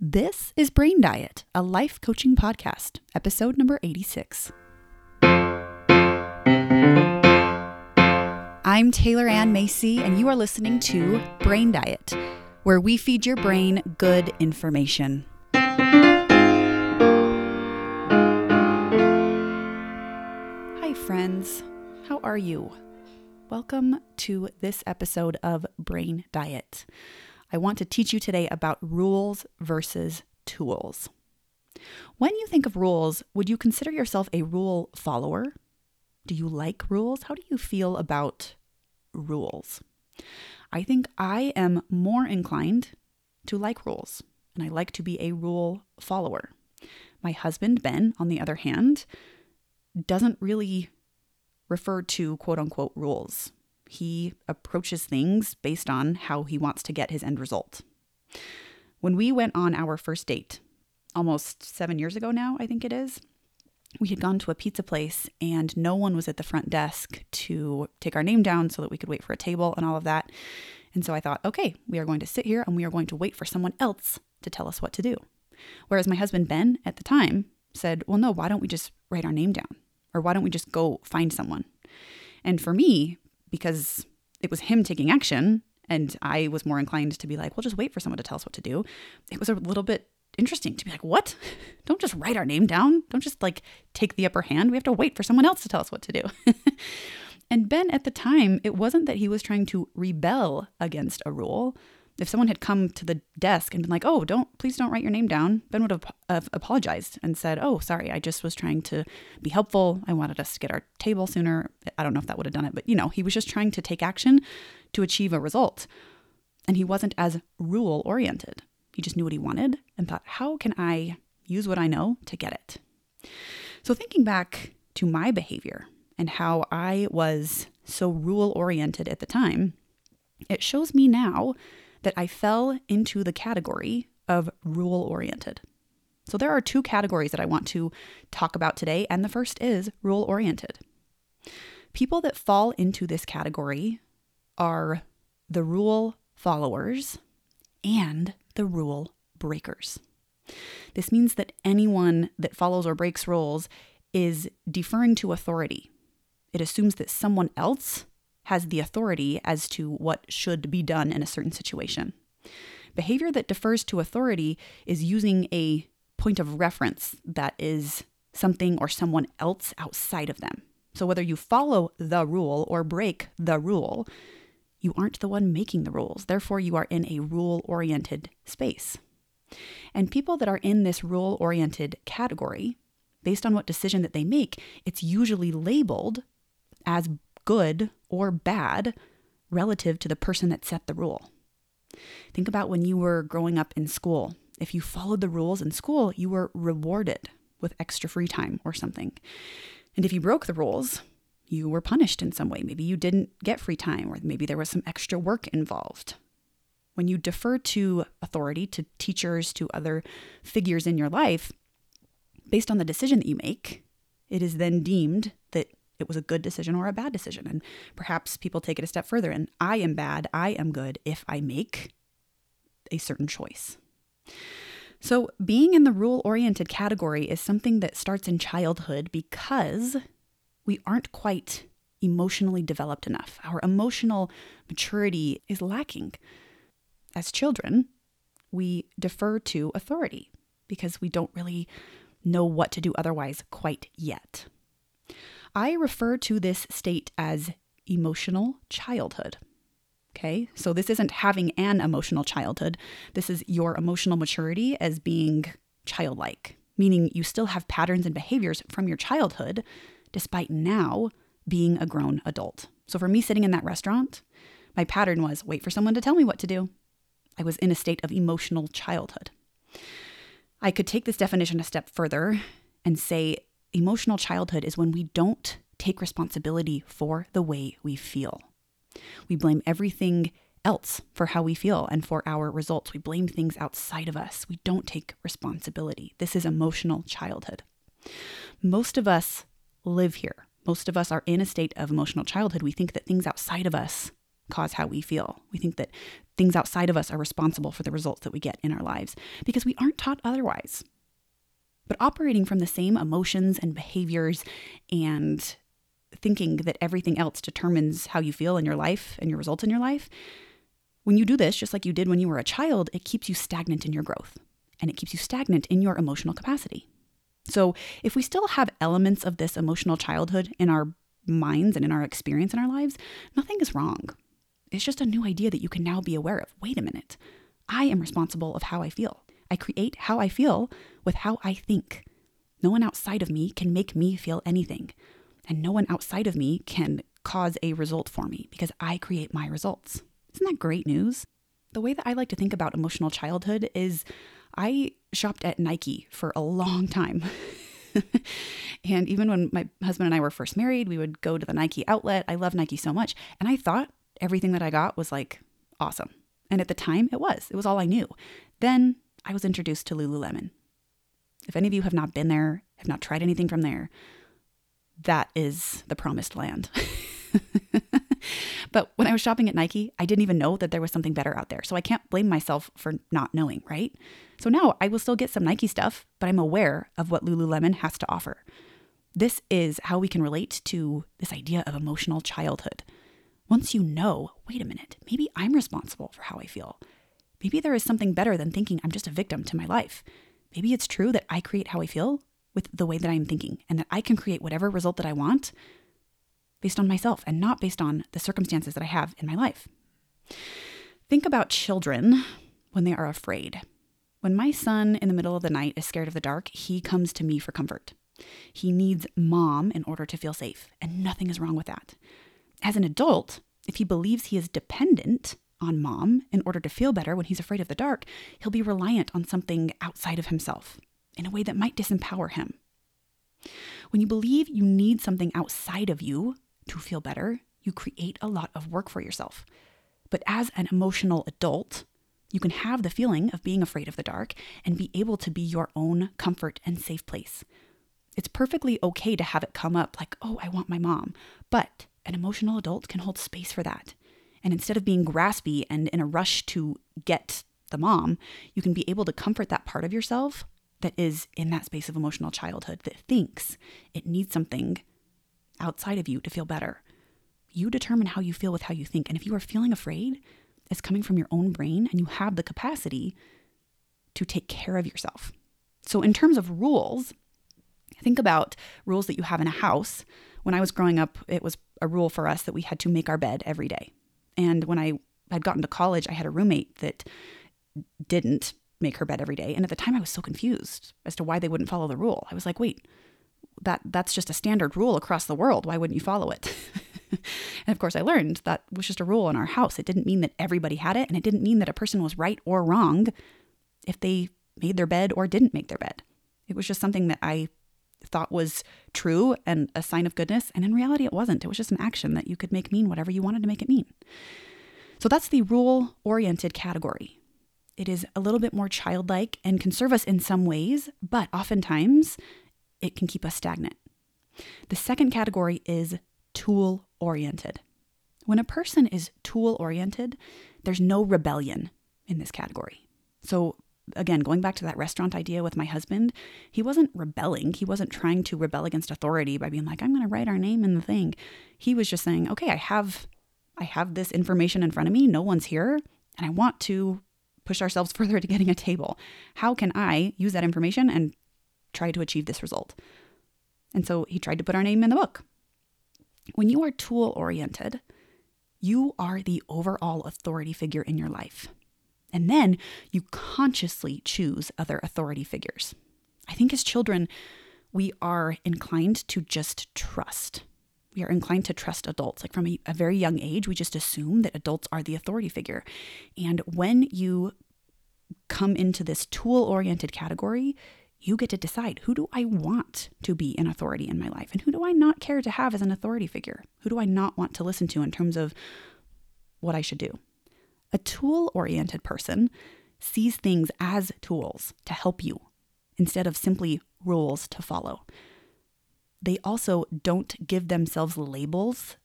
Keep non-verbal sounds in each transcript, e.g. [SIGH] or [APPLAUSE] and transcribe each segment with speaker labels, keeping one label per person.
Speaker 1: This is Brain Diet, a life coaching podcast, episode number 86. I'm Taylor Ann Macy, and you are listening to Brain Diet, where we feed your brain good information. Hi, friends. How are you? Welcome to this episode of Brain Diet. I want to teach you today about rules versus tools. When you think of rules, would you consider yourself a rule follower? Do you like rules? How do you feel about rules? I think I am more inclined to like rules, and I like to be a rule follower. My husband, Ben, on the other hand, doesn't really refer to quote unquote rules he approaches things based on how he wants to get his end result. When we went on our first date, almost seven years ago now, I think it is, we had gone to a pizza place and no one was at the front desk to take our name down so that we could wait for a table and all of that. And so I thought, okay, we are going to sit here and we are going to wait for someone else to tell us what to do. Whereas my husband, Ben, at the time said, well, no, why don't we just write our name down? Or why don't we just go find someone? And for me, because it was him taking action and I was more inclined to be like, well, just wait for someone to tell us what to do. It was a little bit interesting to be like, what? [LAUGHS] Don't just write our name down. Don't just like take the upper hand. We have to wait for someone else to tell us what to do. [LAUGHS] and Ben, at the time, it wasn't that he was trying to rebel against a rule if someone had come to the desk and been like, "Oh, don't please don't write your name down," Ben would have, uh, have, apologized and said, "Oh, sorry, I just was trying to be helpful. I wanted us to get our table sooner." I don't know if that would have done it, but you know, he was just trying to take action to achieve a result, and he wasn't as rule oriented. He just knew what he wanted and thought, "How can I use what I know to get it?" So thinking back to my behavior and how I was so rule oriented at the time, it shows me now that I fell into the category of rule oriented. So there are two categories that I want to talk about today, and the first is rule oriented. People that fall into this category are the rule followers and the rule breakers. This means that anyone that follows or breaks rules is deferring to authority. It assumes that someone else has the authority as to what should be done in a certain situation. Behavior that defers to authority is using a point of reference that is something or someone else outside of them. So whether you follow the rule or break the rule, you aren't the one making the rules. Therefore, you are in a rule oriented space. And people that are in this rule oriented category, based on what decision that they make, it's usually labeled as good or bad relative to the person that set the rule. Think about when you were growing up in school. If you followed the rules in school, you were rewarded with extra free time or something. And if you broke the rules, you were punished in some way. Maybe you didn't get free time, or maybe there was some extra work involved. When you defer to authority, to teachers, to other figures in your life, based on the decision that you make, it is then deemed it was a good decision or a bad decision. And perhaps people take it a step further and I am bad, I am good if I make a certain choice. So, being in the rule oriented category is something that starts in childhood because we aren't quite emotionally developed enough. Our emotional maturity is lacking. As children, we defer to authority because we don't really know what to do otherwise quite yet. I refer to this state as emotional childhood. Okay, so this isn't having an emotional childhood. This is your emotional maturity as being childlike, meaning you still have patterns and behaviors from your childhood, despite now being a grown adult. So for me, sitting in that restaurant, my pattern was wait for someone to tell me what to do. I was in a state of emotional childhood. I could take this definition a step further and say emotional childhood is when we don't take responsibility for the way we feel. We blame everything else for how we feel and for our results. We blame things outside of us. We don't take responsibility. This is emotional childhood. Most of us live here. Most of us are in a state of emotional childhood. We think that things outside of us cause how we feel. We think that things outside of us are responsible for the results that we get in our lives because we aren't taught otherwise. But operating from the same emotions and behaviors and thinking that everything else determines how you feel in your life and your results in your life, when you do this, just like you did when you were a child, it keeps you stagnant in your growth and it keeps you stagnant in your emotional capacity. So, if we still have elements of this emotional childhood in our minds and in our experience in our lives, nothing is wrong. It's just a new idea that you can now be aware of. Wait a minute. I am responsible of how I feel. I create how I feel with how I think. No one outside of me can make me feel anything. And no one outside of me can cause a result for me because I create my results. Isn't that great news? The way that I like to think about emotional childhood is I shopped at Nike for a long time. [LAUGHS] and even when my husband and I were first married, we would go to the Nike outlet. I love Nike so much. And I thought everything that I got was like awesome. And at the time, it was. It was all I knew. Then I was introduced to Lululemon. If any of you have not been there, have not tried anything from there, that is the promised land. [LAUGHS] but when I was shopping at Nike, I didn't even know that there was something better out there. So I can't blame myself for not knowing, right? So now I will still get some Nike stuff, but I'm aware of what Lululemon has to offer. This is how we can relate to this idea of emotional childhood. Once you know, wait a minute, maybe I'm responsible for how I feel. Maybe there is something better than thinking I'm just a victim to my life. Maybe it's true that I create how I feel with the way that I'm thinking and that I can create whatever result that I want based on myself and not based on the circumstances that I have in my life. Think about children when they are afraid. When my son in the middle of the night is scared of the dark, he comes to me for comfort. He needs mom in order to feel safe, and nothing is wrong with that. As an adult, if he believes he is dependent on mom in order to feel better when he's afraid of the dark, he'll be reliant on something outside of himself in a way that might disempower him. When you believe you need something outside of you to feel better, you create a lot of work for yourself. But as an emotional adult, you can have the feeling of being afraid of the dark and be able to be your own comfort and safe place. It's perfectly okay to have it come up like, oh, I want my mom. But an emotional adult can hold space for that. And instead of being graspy and in a rush to get the mom, you can be able to comfort that part of yourself that is in that space of emotional childhood that thinks it needs something outside of you to feel better. You determine how you feel with how you think. And if you are feeling afraid, it's coming from your own brain and you have the capacity to take care of yourself. So, in terms of rules, think about rules that you have in a house. When I was growing up, it was a rule for us that we had to make our bed every day. And when I had gotten to college, I had a roommate that didn't make her bed every day. And at the time, I was so confused as to why they wouldn't follow the rule. I was like, wait, that that's just a standard rule across the world. Why wouldn't you follow it? [LAUGHS] and of course, I learned that was just a rule in our house. It didn't mean that everybody had it, and it didn't mean that a person was right or wrong if they made their bed or didn't make their bed. It was just something that I thought was true and a sign of goodness. And in reality, it wasn't. It was just an action that you could make mean whatever you wanted to make it mean. So that's the rule oriented category. It is a little bit more childlike and can serve us in some ways, but oftentimes it can keep us stagnant. The second category is tool oriented. When a person is tool oriented, there's no rebellion in this category. So, again, going back to that restaurant idea with my husband, he wasn't rebelling. He wasn't trying to rebel against authority by being like, I'm going to write our name in the thing. He was just saying, okay, I have I have this information in front of me. No one's here, and I want to push ourselves [LAUGHS] further to getting a table. How can I use that information and try to achieve this result. And so he tried to put our name in the book. When you are tool oriented, you are the overall authority figure in your life. And then you consciously choose other authority figures. I think as children, we are inclined to just trust. We are inclined to trust adults. Like from a, a, very young age, we just assume that adults are the authority figure. And when you come into this tool oriented category, you get to decide who do I want to be an authority in my life and who do I not care to have as an authority figure? Who do I not want to listen to in terms of what I should do? A tool oriented person sees things as tools to help you instead of simply rules to follow. They also don't give themselves labels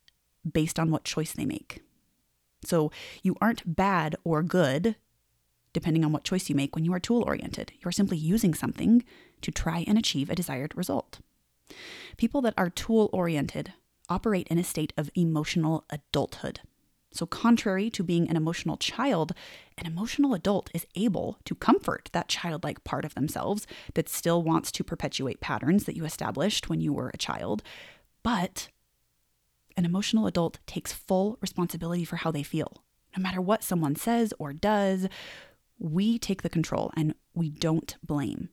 Speaker 1: based on what choice they make. So you aren't bad or good, depending on what choice you make when you are tool oriented. You're simply using something to try and achieve a desired result. People that are tool oriented operate in a state of emotional adulthood. So, contrary to being an emotional child, an emotional adult is able to comfort that childlike part of themselves that still wants to perpetuate patterns that you established when you were a child. But an emotional adult takes full responsibility for how they feel. No matter what someone says or does, we take the control and we don't blame.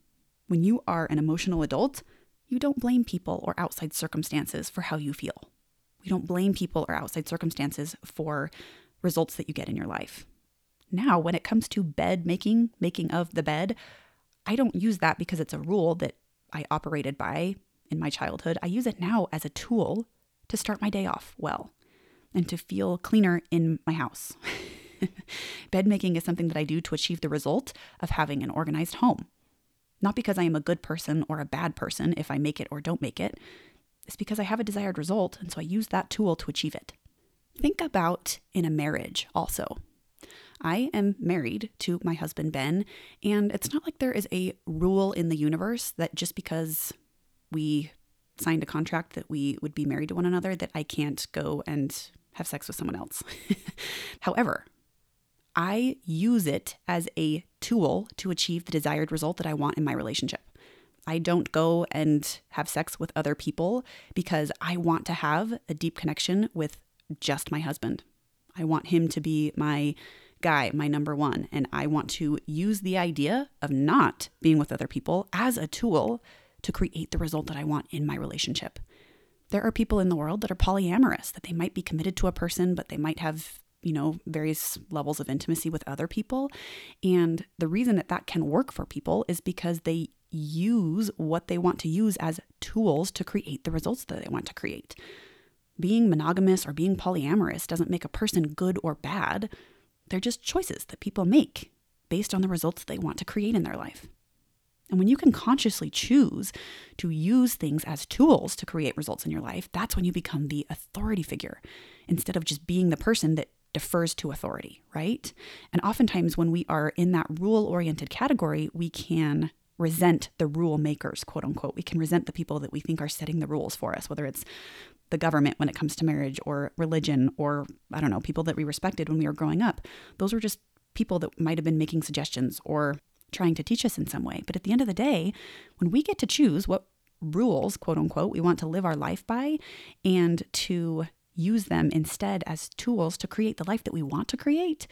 Speaker 1: When you are an emotional adult, you don't blame people or outside circumstances for how you feel. We don't blame people or outside circumstances for results that you get in your life. Now, when it comes to bed making, making of the bed, I don't use that because it's a rule that I operated by in my childhood. I use it now as a tool to start my day off well and to feel cleaner in my house. [LAUGHS] bed making is something that I do to achieve the result of having an organized home. Not because I am a good person or a bad person if I make it or don't make it. It's because I have a desired result, and so I use that tool to achieve it. Think about in a marriage also. I am married to my husband, Ben, and it's not like there is a rule in the universe that just because we signed a contract that we would be married to one another, that I can't go and have sex with someone else. [LAUGHS] However, I use it as a tool to achieve the desired result that I want in my relationship. I don't go and have sex with other people because I want to have a deep connection with just my husband. I want him to be my guy, my number one. And I want to use the idea of not being with other people as a tool to create the result that I want in my relationship. There are people in the world that are polyamorous, that they might be committed to a person, but they might have, you know, various levels of intimacy with other people. And the reason that that can work for people is because they use what they want to use as tools to create the results that they want to create. Being monogamous or being polyamorous doesn't make a person good or bad. They're just choices that people make based on the results they want to create in their life. And when you can consciously choose to use things as tools to create results in your life, that's when you become the authority figure instead of just being the person that defers to authority, right? And oftentimes, when we are in that rule oriented category, we can resent the rule makers, quote unquote. We can resent the people that we think are setting the rules for us, whether it's the government when it comes to marriage or religion or, I don't know, people that we respected when we were growing up. Those were just people that might have been making suggestions or trying to teach us in some way. But at the end of the day, when we get to choose what rules, quote unquote, we want to live our life by and to use them instead as tools to create the life that we want to create,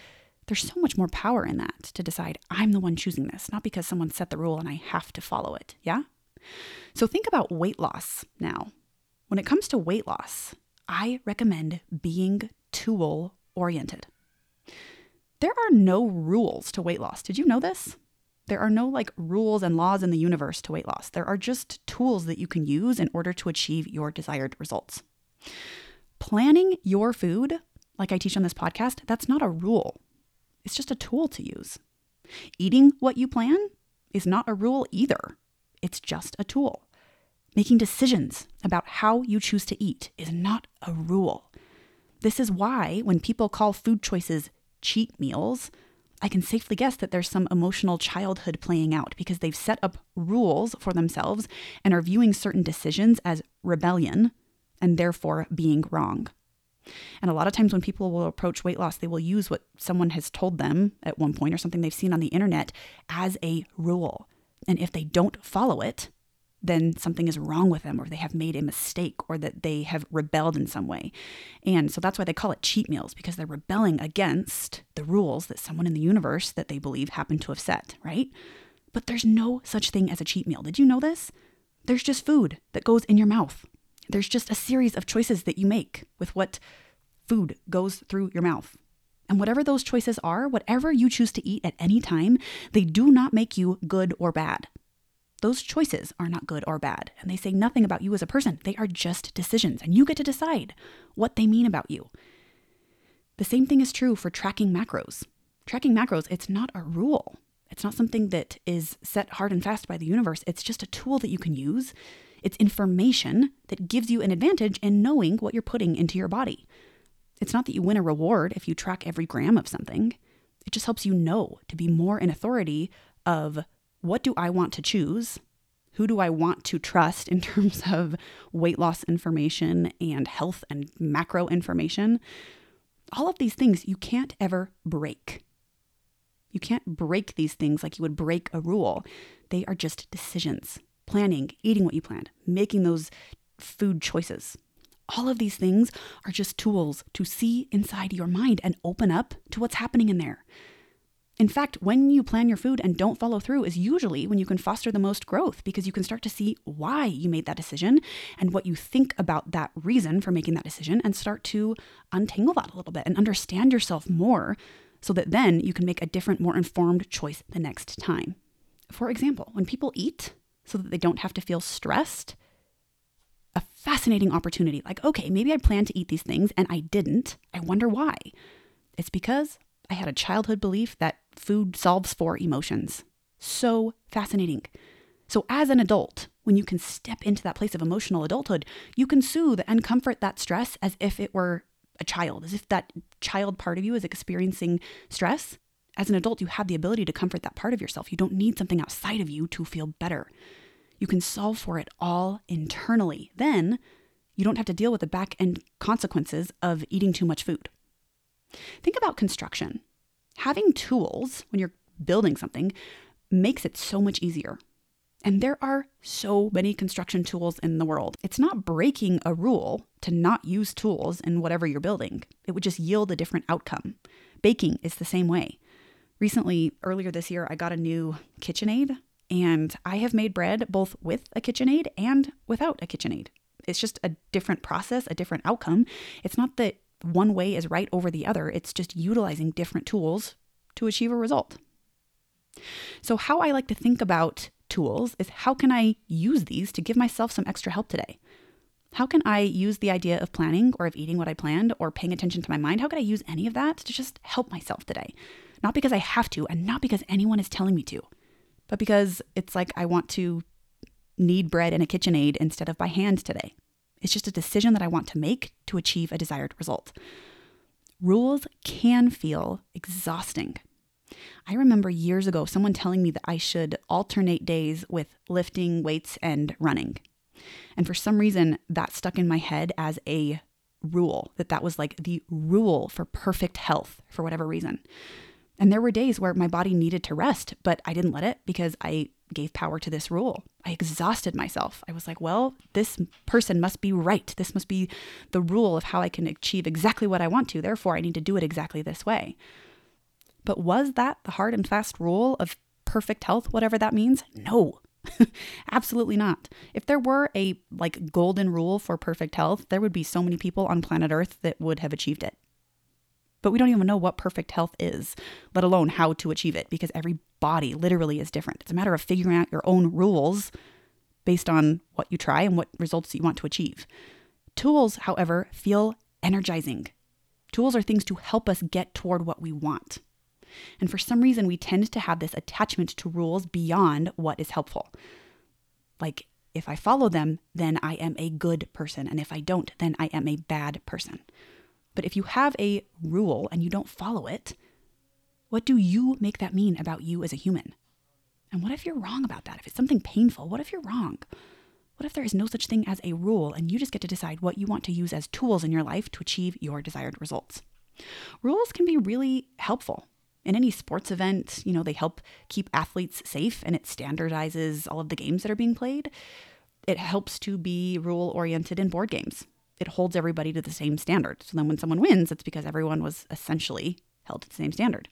Speaker 1: there's so much more power in that to decide I'm the one choosing this, not because someone set the rule and I have to follow it. Yeah? So think about weight loss now. When it comes to weight loss, I recommend being tool oriented. There are no rules to weight loss. Did you know this? There are no like rules and laws in the universe to weight loss. There are just tools that you can use in order to achieve your desired results. Planning your food, like I teach on this podcast, that's not a rule. It's just a tool to use. Eating what you plan is not a rule either. It's just a tool. Making decisions about how you choose to eat is not a rule. This is why when people call food choices cheat meals, I can safely guess that there's some emotional childhood playing out because they've set up rules for themselves and are viewing certain decisions as rebellion and therefore being wrong. And a lot of times when people will approach weight loss, they will use what someone has told them at one point or something they've seen on the internet as a rule. And if they don't follow it, then something is wrong with them or they have made a mistake or that they have rebelled in some way. And so that's why they call it cheat meals because they're rebelling against the rules that someone in the universe that they believe happened to have set, right? But there's no such thing as a cheat meal. Did you know this? There's just food that goes in your mouth. There's just a series of choices that you make with what food goes through your mouth. And whatever those choices are, whatever you choose to eat at any time, they do not make you good or bad. Those choices are not good or bad, and they say nothing about you as a person. They are just decisions, and you get to decide what they mean about you. The same thing is true for tracking macros. Tracking macros, it's not a rule. It's not something that is set hard and fast by the universe. It's just a tool that you can use. It's information that gives you an advantage in knowing what you're putting into your body. It's not that you win a reward if you track every gram of something. It just helps you know to be more in authority of what do I want to choose? Who do I want to trust in [LAUGHS] terms of weight loss information and health and macro information? All of these things you can't ever break. You can't break these things like you would break a rule. They are just decisions planning, eating what you planned, making those food choices. All of these things are just tools to see inside your mind and open up to what's happening in there. In fact, when you plan your food and don't follow through is usually when you can foster the most growth because you can start to see why you made that decision and what you think about that reason for making that decision and start to untangle that a little bit and understand yourself more so that then you can make a different, more informed choice the next time. For example, when people eat so that they don't have to feel stressed, a fascinating opportunity. Like, okay, maybe I planned to eat these things and I didn't. I wonder why. It's because I had a childhood belief that food solves for emotions. So fascinating. So, as an adult, when you can step into that place of emotional adulthood, you can soothe and comfort that stress as if it were a child, as if that child part of you is experiencing stress. As an adult, you have the ability to comfort that part of yourself. You don't need something outside of you to feel better. You can solve for it all internally. Then you don't have to deal with the back end consequences of eating too much food. Think about construction. Having tools when you're building something makes it so much easier. And there are so many construction tools in the world. It's not breaking a rule to not use tools in whatever you're building, it would just yield a different outcome. Baking is the same way. Recently, earlier this year, I got a new KitchenAid, and I have made bread both with a KitchenAid and without a KitchenAid. It's just a different process, a different outcome. It's not that one way is right over the other. It's just utilizing different tools to achieve a result. So, how I like to think about tools is how can I use these to give myself some extra help today? How can I use the idea of planning or of eating what I planned or paying attention to my mind? How could I use any of that to just help myself today? Not because I have to and not because anyone is telling me to, but because it's like I want to knead bread in a KitchenAid instead of by hand today. It's just a decision that I want to make to achieve a desired result. Rules can feel exhausting. I remember years ago someone telling me that I should alternate days with lifting weights and running. And for some reason, that stuck in my head as a rule, that that was like the rule for perfect health for whatever reason. And there were days where my body needed to rest, but I didn't let it because I gave power to this rule. I exhausted myself. I was like, well, this person must be right. This must be the rule of how I can achieve exactly what I want to. Therefore, I need to do it exactly this way. But was that the hard and fast rule of perfect health, whatever that means? No. [LAUGHS] Absolutely not. If there were a like golden rule for perfect health, there would be so many people on planet Earth that would have achieved it. But we don't even know what perfect health is, let alone how to achieve it, because every body literally is different. It's a matter of figuring out your own rules based on what you try and what results you want to achieve. Tools, however, feel energizing. Tools are things to help us get toward what we want. And for some reason, we tend to have this attachment to rules beyond what is helpful. Like, if I follow them, then I am a good person. And if I don't, then I am a bad person. But if you have a rule and you don't follow it, what do you make that mean about you as a human? And what if you're wrong about that? If it's something painful, what if you're wrong? What if there is no such thing as a rule and you just get to decide what you want to use as tools in your life to achieve your desired results? Rules can be really helpful. In any sports event, you know, they help keep athletes safe and it standardizes all of the games that are being played. It helps to be rule oriented in board games it holds everybody to the same standard. So then when someone wins, it's because everyone was essentially held to the same standard.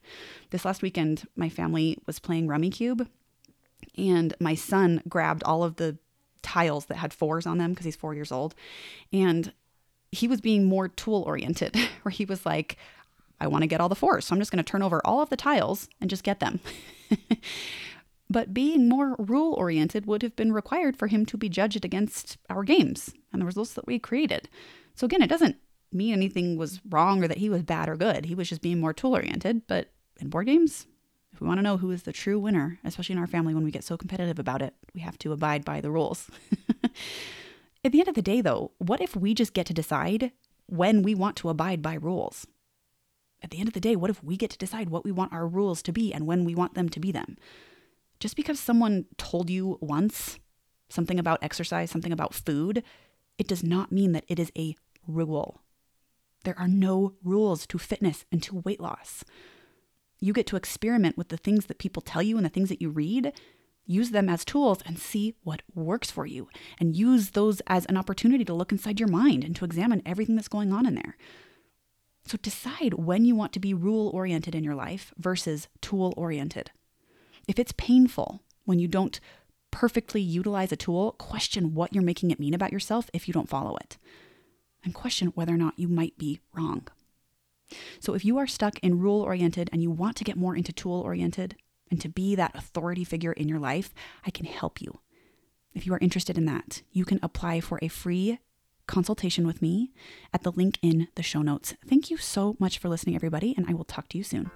Speaker 1: This last weekend, my family was playing Rummikub, and my son grabbed all of the tiles that had fours on them because he's four years old. And he was being more tool oriented, [LAUGHS] where he was like, I want to get all the fours. So I'm just going to turn over all of the tiles and just get them. [LAUGHS] but being more rule oriented would have been required for him to be judged against our games and the results that we created. So again, it doesn't mean anything was wrong or that he was bad or good. He was just being more tool oriented. But in board games, if we want to know who is the true winner, especially in our family when we get so competitive about it, we have to abide by the rules. [LAUGHS] At the end of the day, though, what if we just get to decide when we want to abide by rules. At the end of the day, what if we get to decide what we want our rules to be and when we want them to be them? Just because someone told you once something about exercise, something about food, it does not mean that it is a rule. There are no rules to fitness and to weight loss. You get to experiment with the things that people tell you and the things that you read, use them as tools and see what works for you, and use those as an opportunity to look inside your mind and to examine everything that's going on in there. So decide when you want to be rule oriented in your life versus tool oriented. If it's painful when you don't perfectly utilize a tool, question what you're making it mean about yourself if you don't follow it. And question whether or not you might be wrong. So if you are stuck in rule oriented and you want to get more into tool oriented and to be that authority figure in your life, I can help you. If you are interested in that, you can apply for a free consultation with me at the link in the show notes. Thank you so much for listening, everybody, and I will talk to you soon.